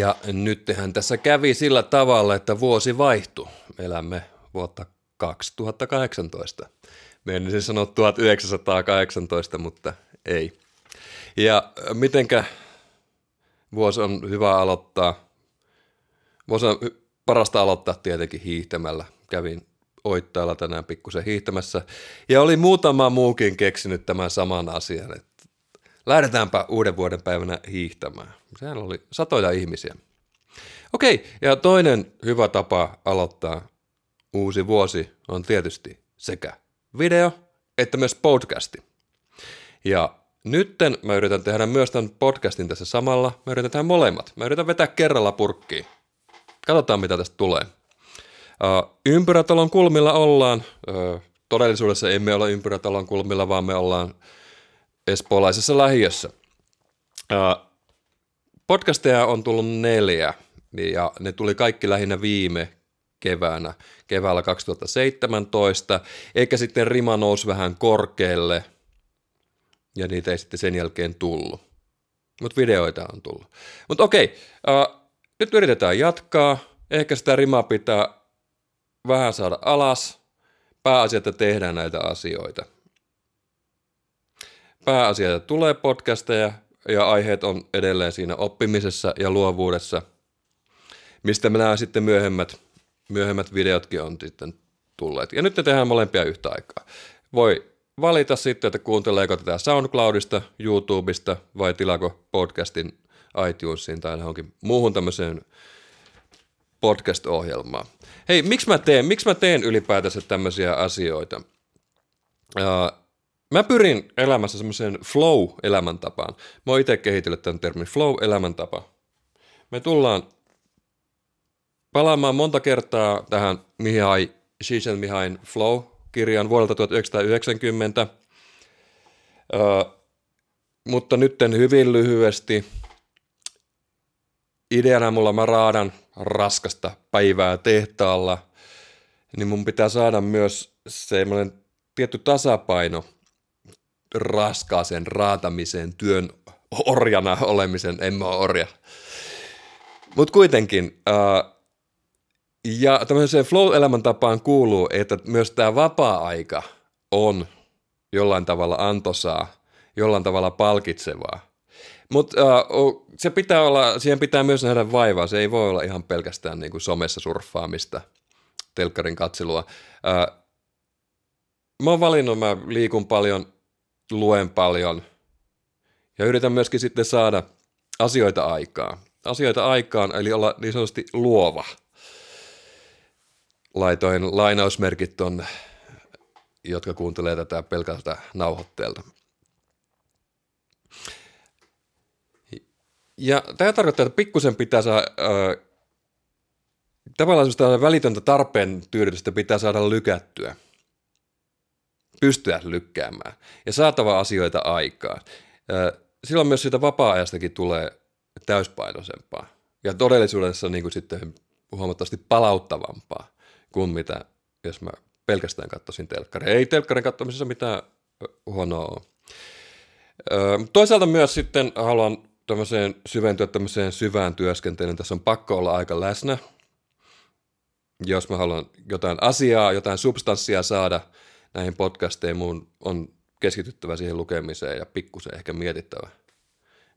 Ja nythän tässä kävi sillä tavalla, että vuosi vaihtui. Elämme vuotta 2018. Menisin sanoa 1918, mutta ei. Ja mitenkä vuosi on hyvä aloittaa? Vuosi on parasta aloittaa tietenkin hiihtämällä. Kävin oittailla tänään pikkusen hiihtämässä. Ja oli muutama muukin keksinyt tämän saman asian, että lähdetäänpä uuden vuoden päivänä hiihtämään. Sehän oli satoja ihmisiä. Okei, ja toinen hyvä tapa aloittaa uusi vuosi on tietysti sekä video että myös podcasti. Ja nytten mä yritän tehdä myös tämän podcastin tässä samalla. Mä yritän tehdä molemmat. Mä yritän vetää kerralla purkkiin. Katsotaan, mitä tästä tulee. Uh, ympyrätalon kulmilla ollaan. Uh, todellisuudessa emme ole ympyrätalon kulmilla, vaan me ollaan espoolaisessa lähiössä. Podcasteja on tullut neljä, ja ne tuli kaikki lähinnä viime keväänä, keväällä 2017, eikä sitten rima nousi vähän korkealle, ja niitä ei sitten sen jälkeen tullut. Mutta videoita on tullut. Mutta okei, äh, nyt yritetään jatkaa. Ehkä sitä rimaa pitää vähän saada alas. Pääasia, että tehdään näitä asioita pääasia, tulee podcasteja ja aiheet on edelleen siinä oppimisessa ja luovuudessa, mistä me nämä sitten myöhemmät, myöhemmät videotkin on sitten tulleet. Ja nyt ne tehdään molempia yhtä aikaa. Voi valita sitten, että kuunteleeko tätä SoundCloudista, YouTubesta vai tilako podcastin iTunesiin tai johonkin muuhun tämmöiseen podcast-ohjelmaan. Hei, miksi mä teen, miksi mä teen ylipäätänsä tämmöisiä asioita? Uh, Mä pyrin elämässä semmoiseen flow-elämäntapaan. Mä oon itse kehitellyt tämän termin flow-elämäntapa. Me tullaan palaamaan monta kertaa tähän Mihai Mihai Flow-kirjan vuodelta 1990. Öö, mutta nytten hyvin lyhyesti. Ideana mulla mä raadan raskasta päivää tehtaalla, niin mun pitää saada myös semmoinen tietty tasapaino – raskaaseen raatamiseen, työn orjana olemisen, en mä orja. Mutta kuitenkin, ja tämmöiseen flow-elämäntapaan kuuluu, että myös tämä vapaa-aika on jollain tavalla antosaa, jollain tavalla palkitsevaa. Mutta äh, se pitää olla, siihen pitää myös nähdä vaivaa, se ei voi olla ihan pelkästään niin kuin somessa surffaamista, telkkarin katselua. Äh, mä oon valinnut, mä liikun paljon – luen paljon ja yritän myöskin sitten saada asioita aikaan. Asioita aikaan, eli olla niin sanotusti luova. Laitoin lainausmerkit ton, jotka kuuntelee tätä pelkältä nauhoitteelta. Ja tämä tarkoittaa, että pikkusen pitää saada, äh, tavallaan sellaista välitöntä tarpeen tyydytystä pitää saada lykättyä – pystyä lykkäämään ja saatava asioita aikaan. Silloin myös siitä vapaa-ajastakin tulee täyspainoisempaa ja todellisuudessa niin kuin sitten huomattavasti palauttavampaa kuin mitä jos mä pelkästään katsoisin telkkaria. Ei telkkarin katsomisessa mitään huonoa ole. Toisaalta myös sitten haluan tämmöiseen syventyä tämmöiseen syvään työskentelyyn. Tässä on pakko olla aika läsnä. Jos mä haluan jotain asiaa, jotain substanssia saada – näihin podcasteihin mun on keskityttävä siihen lukemiseen ja pikkusen ehkä mietittävä,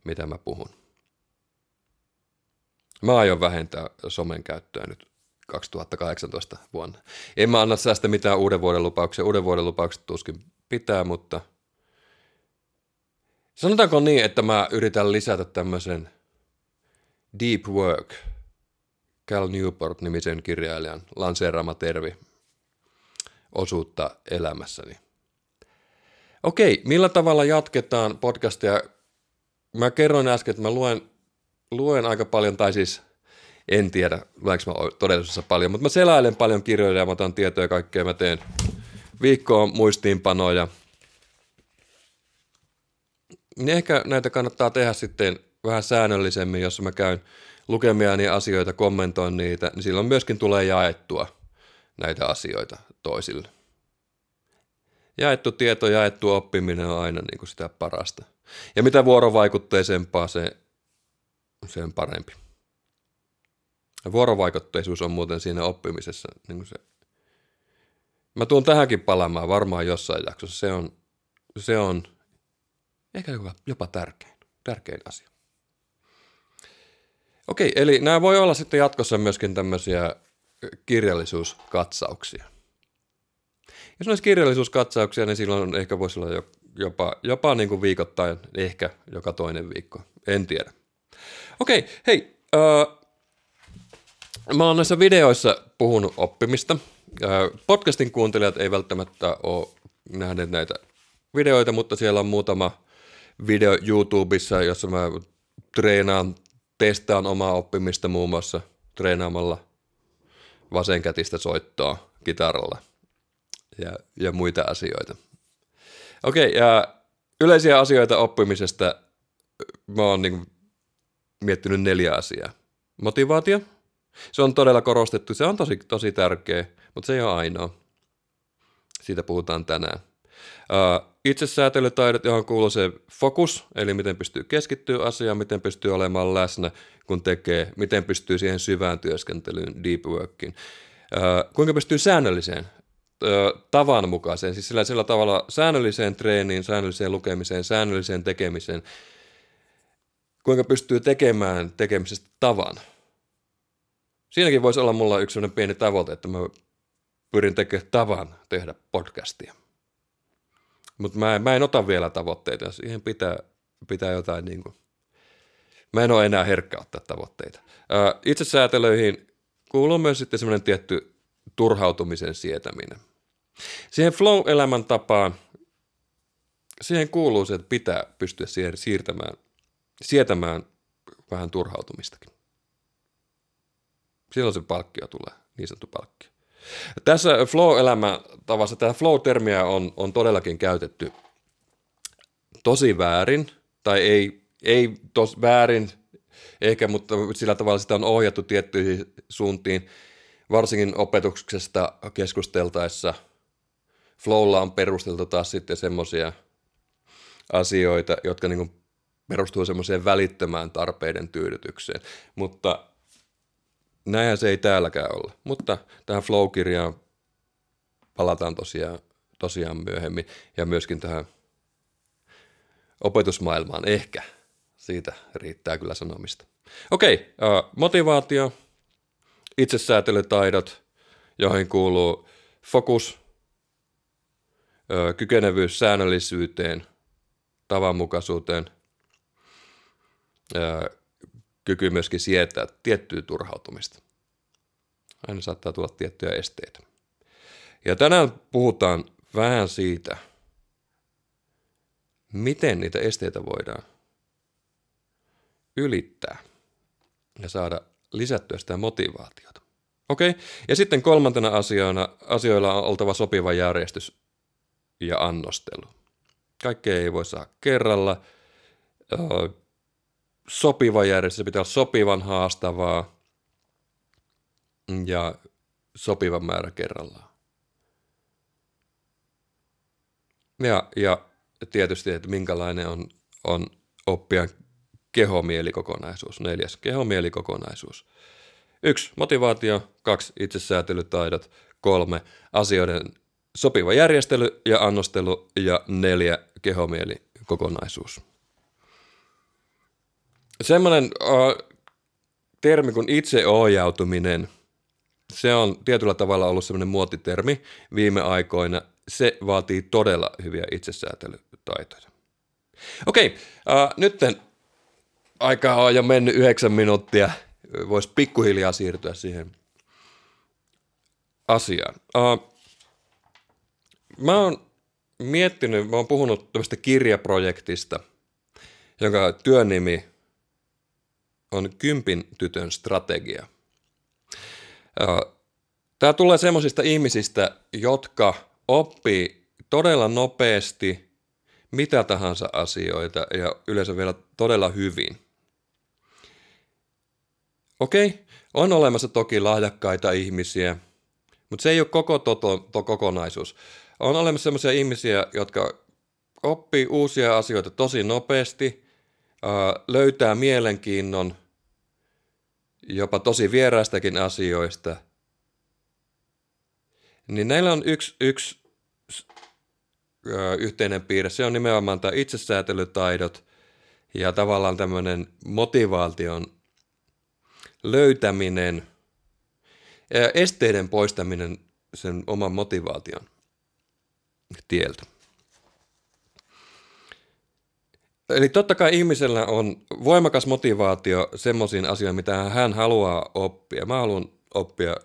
mitä mä puhun. Mä aion vähentää somen käyttöä nyt 2018 vuonna. En mä anna tästä mitään uuden vuoden lupauksia. Uuden vuoden lupaukset tuskin pitää, mutta sanotaanko niin, että mä yritän lisätä tämmöisen deep work, Cal Newport-nimisen kirjailijan lanseeraama tervi, osuutta elämässäni. Okei, millä tavalla jatketaan podcastia? Mä kerroin äsken, että mä luen, luen aika paljon, tai siis en tiedä, luenko mä todellisuudessa paljon, mutta mä seläilen paljon kirjoja ja mä otan tietoja ja kaikkea. Mä teen viikkoon muistiinpanoja. niin ehkä näitä kannattaa tehdä sitten vähän säännöllisemmin, jos mä käyn lukemiani asioita, kommentoin niitä, niin silloin myöskin tulee jaettua näitä asioita toisille. Jaettu tieto, jaettu oppiminen on aina niin kuin sitä parasta. Ja mitä vuorovaikutteisempaa se, sen parempi. Vuorovaikutteisuus on muuten siinä oppimisessa niin kuin se. Mä tuun tähänkin palaamaan varmaan jossain jaksossa. Se on, se on ehkä jopa, jopa tärkein, tärkein asia. Okei, eli nämä voi olla sitten jatkossa myöskin tämmöisiä kirjallisuuskatsauksia. Jos olisi kirjallisuuskatsauksia, niin silloin ehkä voisi olla jopa, jopa niin kuin viikoittain, ehkä joka toinen viikko, en tiedä. Okei, hei, mä oon näissä videoissa puhunut oppimista. Podcastin kuuntelijat ei välttämättä ole nähneet näitä videoita, mutta siellä on muutama video YouTubessa, jossa mä treenaan, testaan omaa oppimista muun muassa treenaamalla vasenkätistä soittoa kitaralla ja, ja muita asioita. Okei, okay, ja yleisiä asioita oppimisesta mä oon niin miettinyt neljä asiaa. Motivaatio. Se on todella korostettu, se on tosi, tosi tärkeä, mutta se ei ole ainoa. Siitä puhutaan tänään. Itsesäätelytaidot, johon kuuluu se fokus, eli miten pystyy keskittyä asiaan, miten pystyy olemaan läsnä, kun tekee, miten pystyy siihen syvään työskentelyyn, deep workiin. Kuinka pystyy säännölliseen tavan mukaiseen, siis sillä, sillä tavalla säännölliseen treeniin, säännölliseen lukemiseen, säännölliseen tekemiseen, kuinka pystyy tekemään tekemisestä tavan. Siinäkin voisi olla mulla yksi sellainen pieni tavoite, että mä pyrin tekemään tavan tehdä podcastia. Mutta mä, mä en ota vielä tavoitteita, siihen pitää, pitää jotain niin kuin, mä en ole enää herkkä ottaa tavoitteita. Itse säätelöihin kuuluu myös sitten semmoinen tietty turhautumisen sietäminen. Siihen flow-elämäntapaan, siihen kuuluu se, että pitää pystyä siihen siirtämään, sietämään vähän turhautumistakin. Silloin se palkkio tulee, niin sanottu palkkio. Tässä flow-elämän tavassa tämä flow-termiä on, on todellakin käytetty tosi väärin, tai ei, ei tos väärin ehkä, mutta sillä tavalla sitä on ohjattu tiettyihin suuntiin, varsinkin opetuksesta keskusteltaessa. Flowlla on perusteltu taas sitten semmoisia asioita, jotka niin perustuu semmoiseen välittömään tarpeiden tyydytykseen, mutta näinhän se ei täälläkään ole. Mutta tähän flow-kirjaan palataan tosiaan, tosiaan myöhemmin ja myöskin tähän opetusmaailmaan ehkä. Siitä riittää kyllä sanomista. Okei, motivaatio, itsesäätelytaidot, joihin kuuluu fokus, kykenevyys säännöllisyyteen, tavanmukaisuuteen, kyky myöskin sietää tiettyä turhautumista. Aina saattaa tulla tiettyjä esteitä. Ja tänään puhutaan vähän siitä, miten niitä esteitä voidaan ylittää ja saada lisättyä sitä motivaatiota. Okei, okay. ja sitten kolmantena asiana, asioilla on oltava sopiva järjestys ja annostelu. Kaikkea ei voi saa kerralla sopiva järjestys, se pitää olla sopivan haastavaa ja sopivan määrä kerrallaan. Ja, ja tietysti, että minkälainen on, on oppijan kehomielikikonaisuus. Neljäs, kehomielikikonaisuus. Yksi, motivaatio. Kaksi, itsesäätelytaidot. Kolme, asioiden sopiva järjestely ja annostelu. Ja neljä, kehomielikikonaisuus semmoinen uh, termi kuin itseohjautuminen, se on tietyllä tavalla ollut semmoinen muotitermi viime aikoina. Se vaatii todella hyviä itsesäätelytaitoja. Okei, uh, nytten aikaa on jo mennyt yhdeksän minuuttia. Voisi pikkuhiljaa siirtyä siihen asiaan. Uh, mä oon miettinyt, mä oon puhunut tämmöistä kirjaprojektista, jonka työnimi on kympin tytön strategia. Tämä tulee semmoisista ihmisistä, jotka oppii todella nopeasti, mitä tahansa asioita ja yleensä vielä todella hyvin. Okei, on olemassa toki lahjakkaita ihmisiä, mutta se ei ole koko toto, to, kokonaisuus. On olemassa sellaisia ihmisiä, jotka oppii uusia asioita tosi nopeasti, löytää mielenkiinnon jopa tosi vieraistakin asioista. Niin näillä on yksi, yksi yhteinen piirre. Se on nimenomaan tämä itsesäätelytaidot ja tavallaan tämmöinen motivaation löytäminen, esteiden poistaminen sen oman motivaation tieltä. Eli totta kai ihmisellä on voimakas motivaatio semmoisiin asioihin, mitä hän haluaa oppia. Mä haluan oppia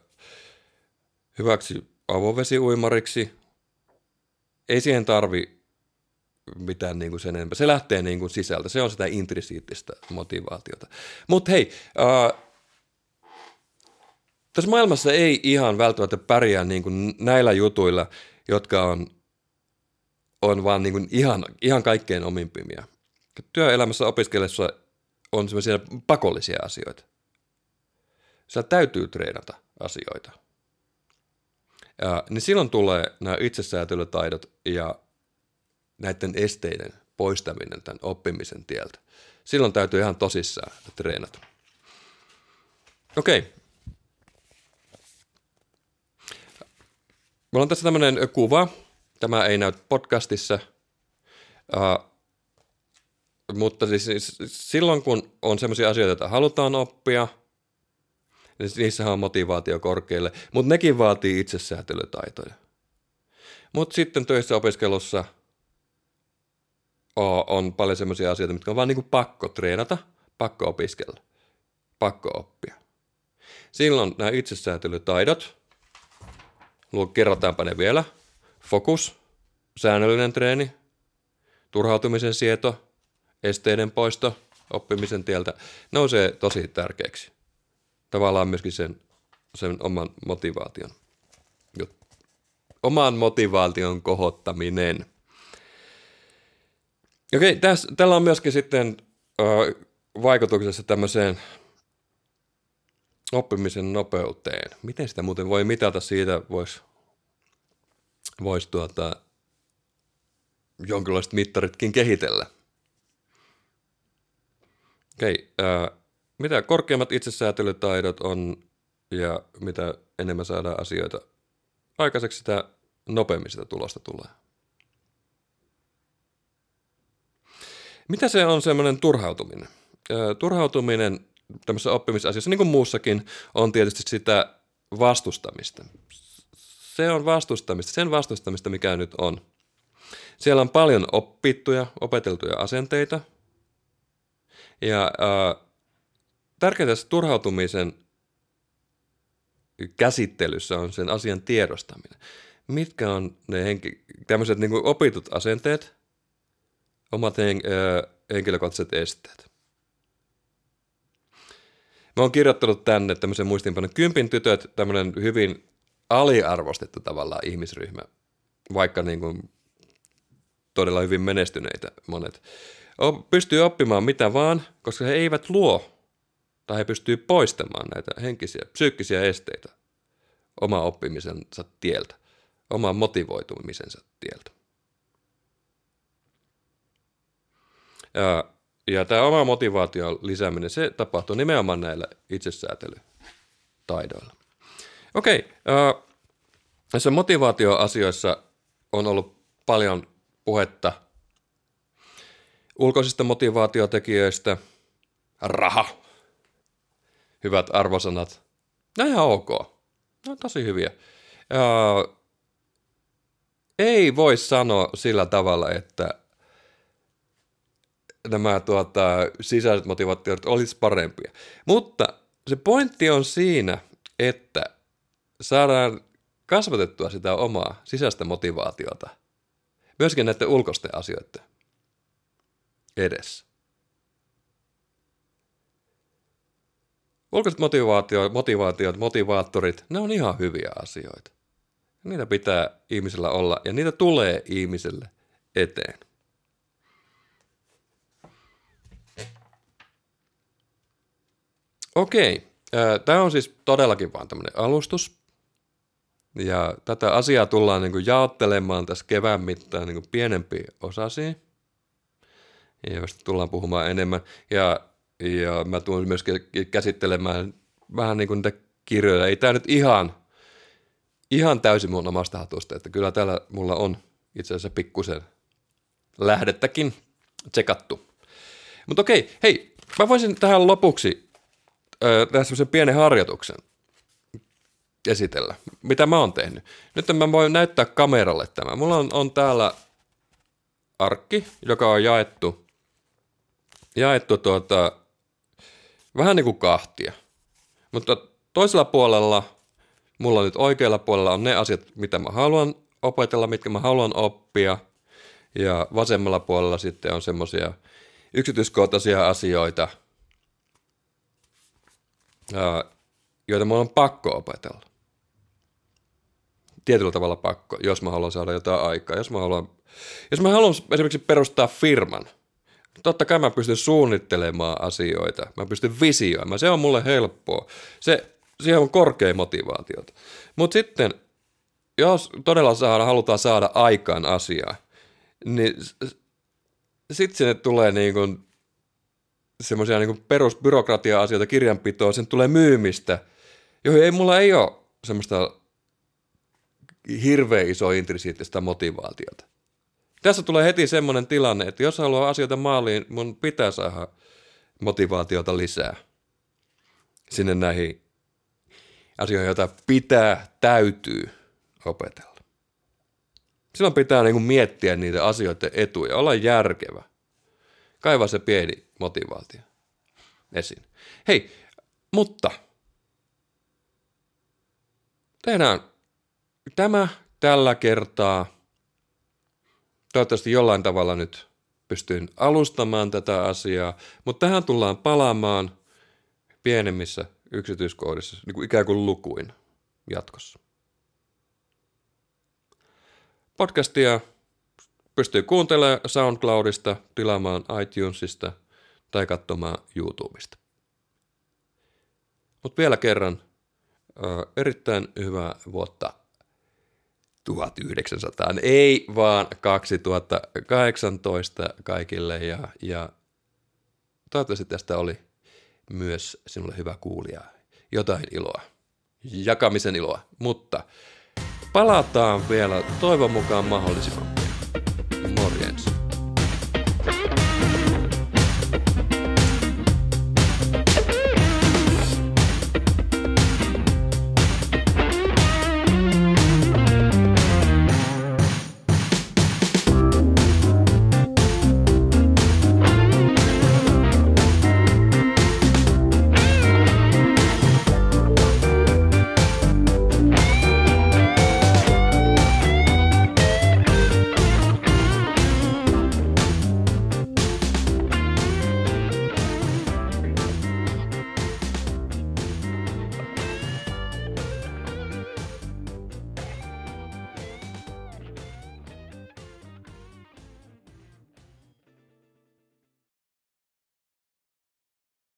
hyväksi avovesiuimariksi. Ei siihen tarvi mitään niin kuin sen enempää. Se lähtee niin kuin sisältä. Se on sitä intrisiittistä motivaatiota. Mutta hei, äh, tässä maailmassa ei ihan välttämättä pärjää niin kuin näillä jutuilla, jotka on, on vaan niin kuin ihan, ihan kaikkein omimpimia. Työelämässä opiskellessa on sellaisia pakollisia asioita. Sä täytyy treenata asioita. Ja, niin silloin tulee nämä itsesäätelytaidot ja näiden esteiden poistaminen tämän oppimisen tieltä. Silloin täytyy ihan tosissaan treenata. Okei, Mulla on tässä tämmöinen kuva. Tämä ei näy podcastissa. Uh, mutta siis, siis silloin, kun on sellaisia asioita, joita halutaan oppia, niin niissähän on motivaatio korkealle. Mutta nekin vaatii itsesäätelytaitoja. Mutta sitten töissä opiskelussa on paljon sellaisia asioita, mitkä on vaan niin pakko treenata, pakko opiskella, pakko oppia. Silloin nämä itsesäätelytaidot – kerrotaanpa ne vielä. Fokus, säännöllinen treeni, turhautumisen sieto, esteiden poisto, oppimisen tieltä nousee tosi tärkeäksi. Tavallaan myöskin sen, sen oman motivaation. Oman motivaation kohottaminen. Okei, tässä, tällä on myöskin sitten ö, vaikutuksessa tämmöiseen oppimisen nopeuteen. Miten sitä muuten voi mitata siitä, voisi vois tuota, jonkinlaiset mittaritkin kehitellä. Okei, ää, mitä korkeammat itsesäätelytaidot on ja mitä enemmän saadaan asioita aikaiseksi, sitä nopeammin sitä tulosta tulee. Mitä se on semmoinen turhautuminen? Ää, turhautuminen tämmöisessä oppimisasiassa, niin kuin muussakin, on tietysti sitä vastustamista. Se on vastustamista, sen vastustamista, mikä nyt on. Siellä on paljon oppittuja, opeteltuja asenteita. Ja äh, tärkeintä tässä turhautumisen käsittelyssä on sen asian tiedostaminen. Mitkä on ne henki, tämmöiset niin opitut asenteet, omat hen, äh, henkilökohtaiset esteet. Mä oon kirjoittanut tänne tämmöisen muistiinpanon. Kympin tytöt, tämmöinen hyvin aliarvostettu tavallaan ihmisryhmä, vaikka niin kuin todella hyvin menestyneitä monet. Pystyy oppimaan mitä vaan, koska he eivät luo tai he pystyy poistamaan näitä henkisiä, psyykkisiä esteitä oma oppimisensa tieltä, oman motivoitumisensa tieltä. Ja ja tämä oma motivaation lisääminen, se tapahtuu nimenomaan näillä itsesäätelytaidoilla. Okei, näissä motivaatioasioissa on ollut paljon puhetta ulkoisista motivaatiotekijöistä, raha, hyvät arvosanat, no ihan ok, no tosi hyviä. Äh, ei voi sanoa sillä tavalla, että nämä tuota, sisäiset motivaatiot olisi parempia. Mutta se pointti on siinä, että saadaan kasvatettua sitä omaa sisäistä motivaatiota myöskin näiden ulkoisten asioiden edessä. Ulkoiset motivaatio, motivaatiot, motivaattorit, ne on ihan hyviä asioita. Niitä pitää ihmisellä olla ja niitä tulee ihmiselle eteen. Okei, tämä on siis todellakin vaan tämmöinen alustus. Ja tätä asiaa tullaan niin jaottelemaan tässä kevään mittaan niin pienempiin osasiin joista tullaan puhumaan enemmän. Ja, ja mä tulen myös käsittelemään vähän niin kuin niitä kirjoja. Ei tämä nyt ihan, ihan täysin mun omasta hatusta, että kyllä täällä mulla on itse asiassa pikkusen lähdettäkin tsekattu. Mutta okei, hei, mä voisin tähän lopuksi äh, tehdä semmoisen pienen harjoituksen esitellä, mitä mä oon tehnyt. Nyt mä voin näyttää kameralle tämä. Mulla on, on täällä arkki, joka on jaettu, jaettu tuota, vähän niin kuin kahtia. Mutta toisella puolella, mulla nyt oikealla puolella on ne asiat, mitä mä haluan opetella, mitkä mä haluan oppia. Ja vasemmalla puolella sitten on semmoisia yksityiskohtaisia asioita, joita mulla on pakko opetella. Tietyllä tavalla pakko, jos mä haluan saada jotain aikaa. Jos mä haluan, jos mä haluan esimerkiksi perustaa firman, totta kai mä pystyn suunnittelemaan asioita. Mä pystyn visioimaan. Se on mulle helppoa. Se, siihen on korkea motivaatiota. Mutta sitten, jos todella saada, halutaan saada aikaan asiaa, niin sitten sinne tulee niin kuin semmoisia niin perusbyrokratia-asioita, kirjanpitoa, sen tulee myymistä, joihin ei mulla ei ole semmoista hirveän iso intrisiittistä motivaatiota. Tässä tulee heti semmoinen tilanne, että jos haluaa asioita maaliin, mun pitää saada motivaatiota lisää sinne näihin asioihin, joita pitää, täytyy opetella. Silloin pitää niin kuin miettiä niitä asioiden etuja, olla järkevä. Kaiva se pieni motivaatio esiin. Hei, mutta tehdään tämä tällä kertaa. Toivottavasti jollain tavalla nyt pystyn alustamaan tätä asiaa, mutta tähän tullaan palaamaan pienemmissä yksityiskohdissa, niin kuin ikään kuin lukuin jatkossa. Podcastia pystyy kuuntelemaan SoundCloudista, tilaamaan iTunesista tai katsomaan YouTubesta. Mutta vielä kerran erittäin hyvää vuotta 1900, ei vaan 2018 kaikille ja, ja toivottavasti tästä oli myös sinulle hyvä kuulija. Jotain iloa, jakamisen iloa, mutta palataan vielä toivon mukaan mahdollisimman